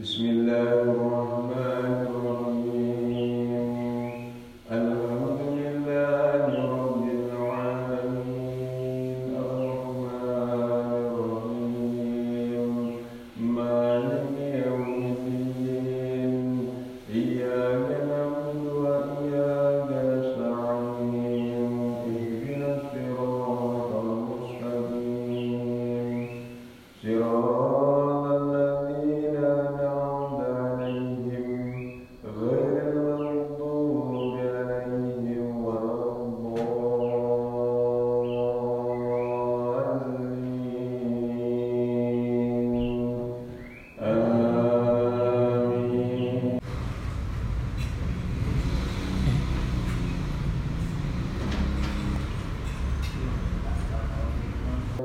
بسم الله الرحمن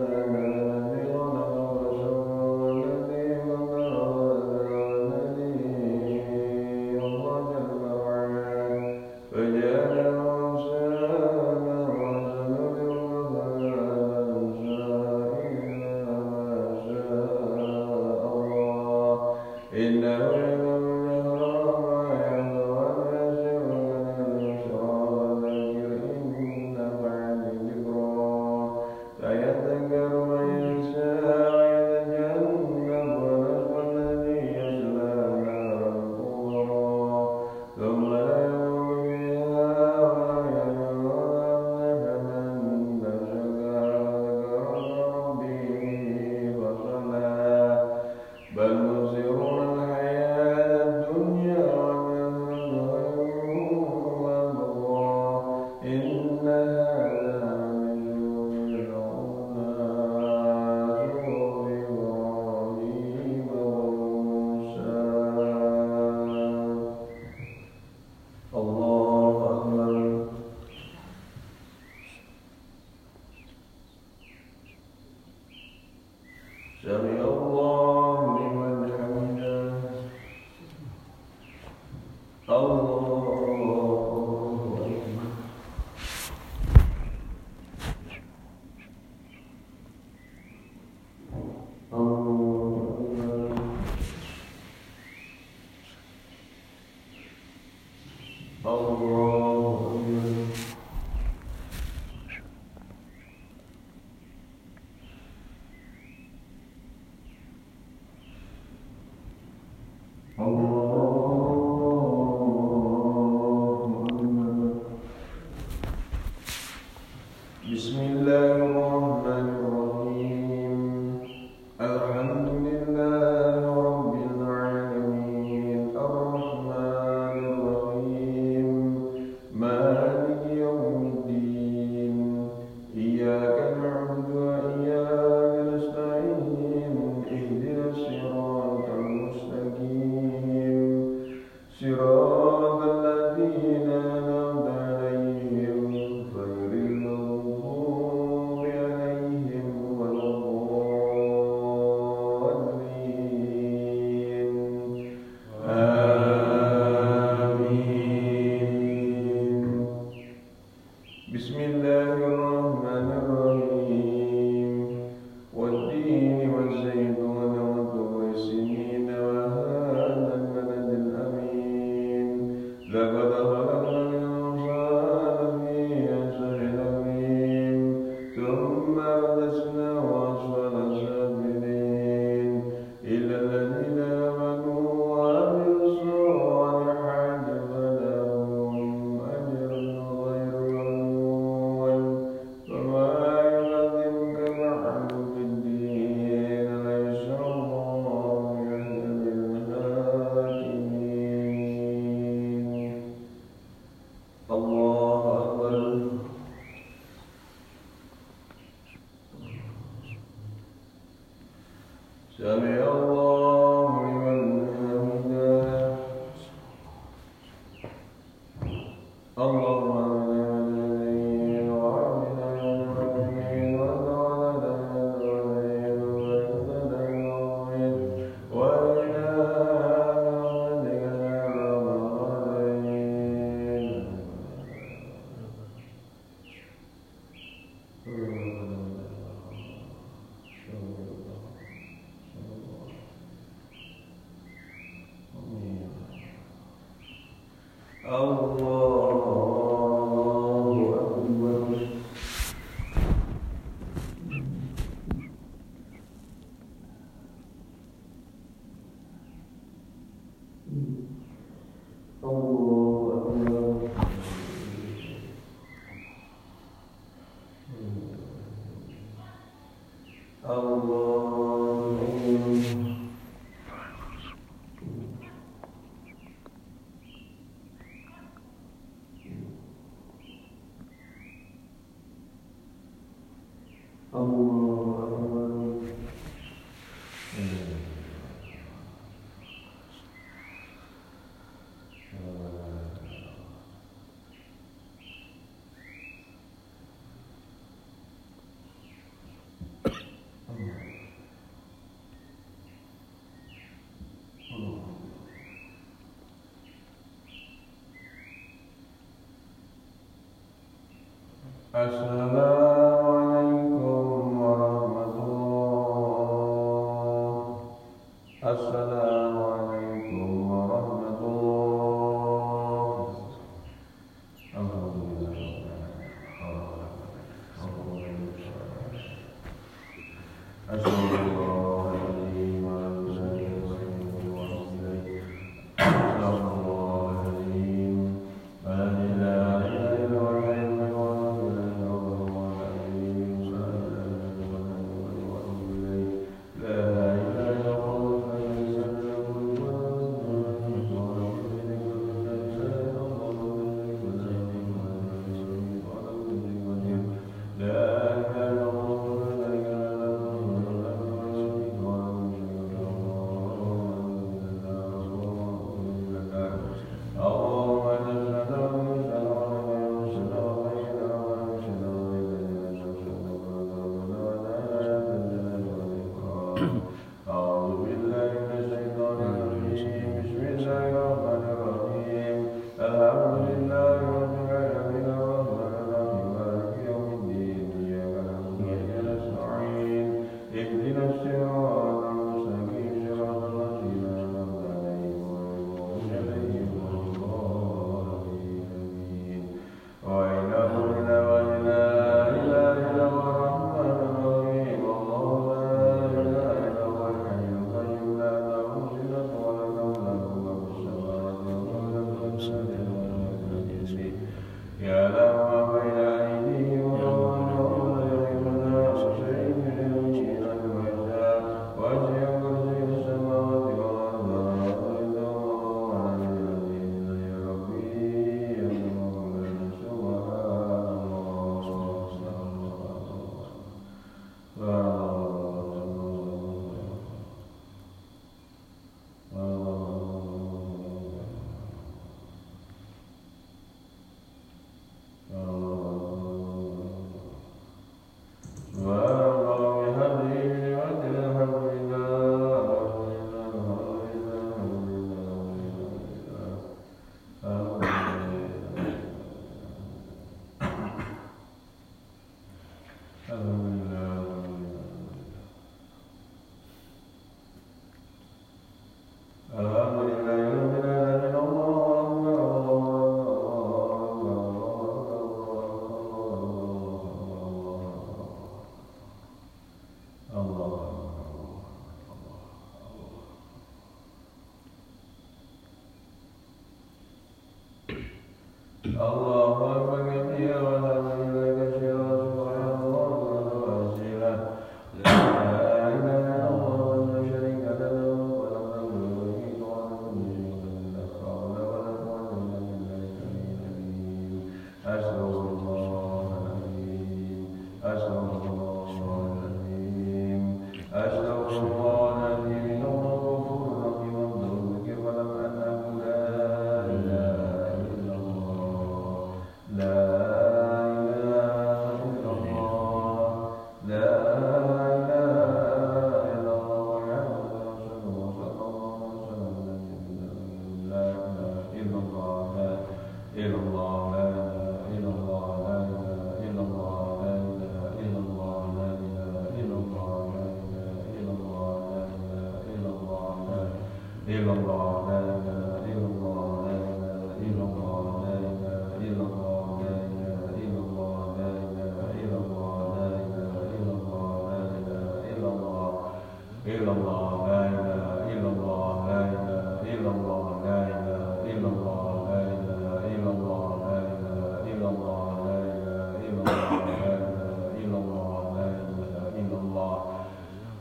Amen. Semi عالجناه Oh. الله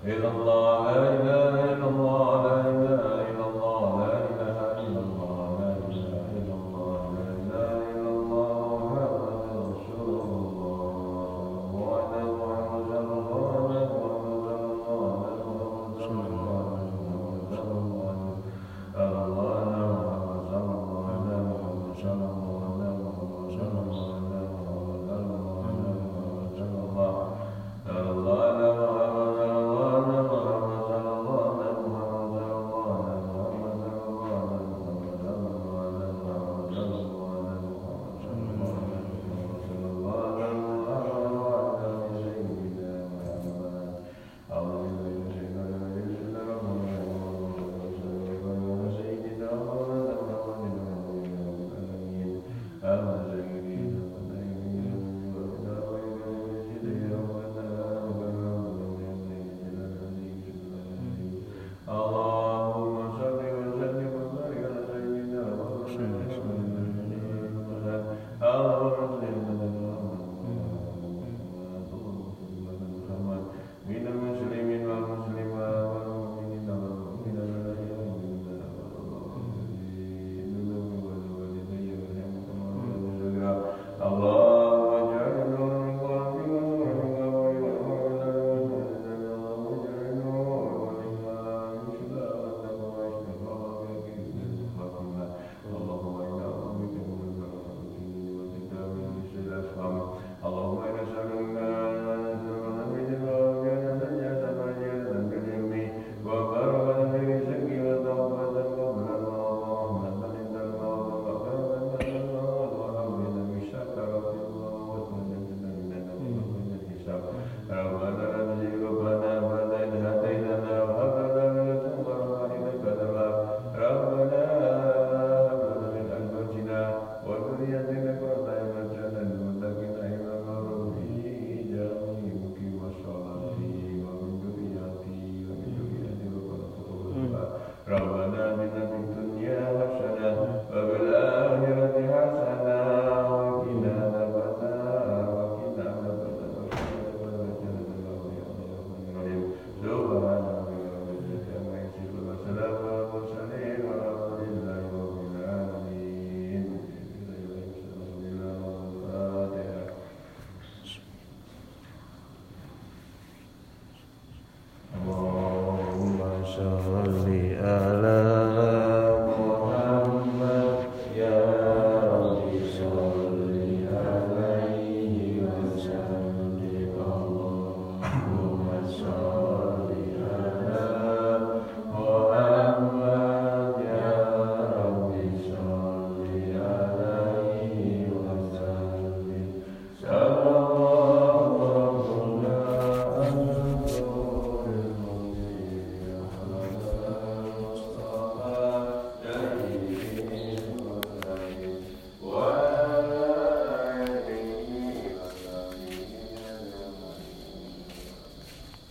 إلى الله لا إله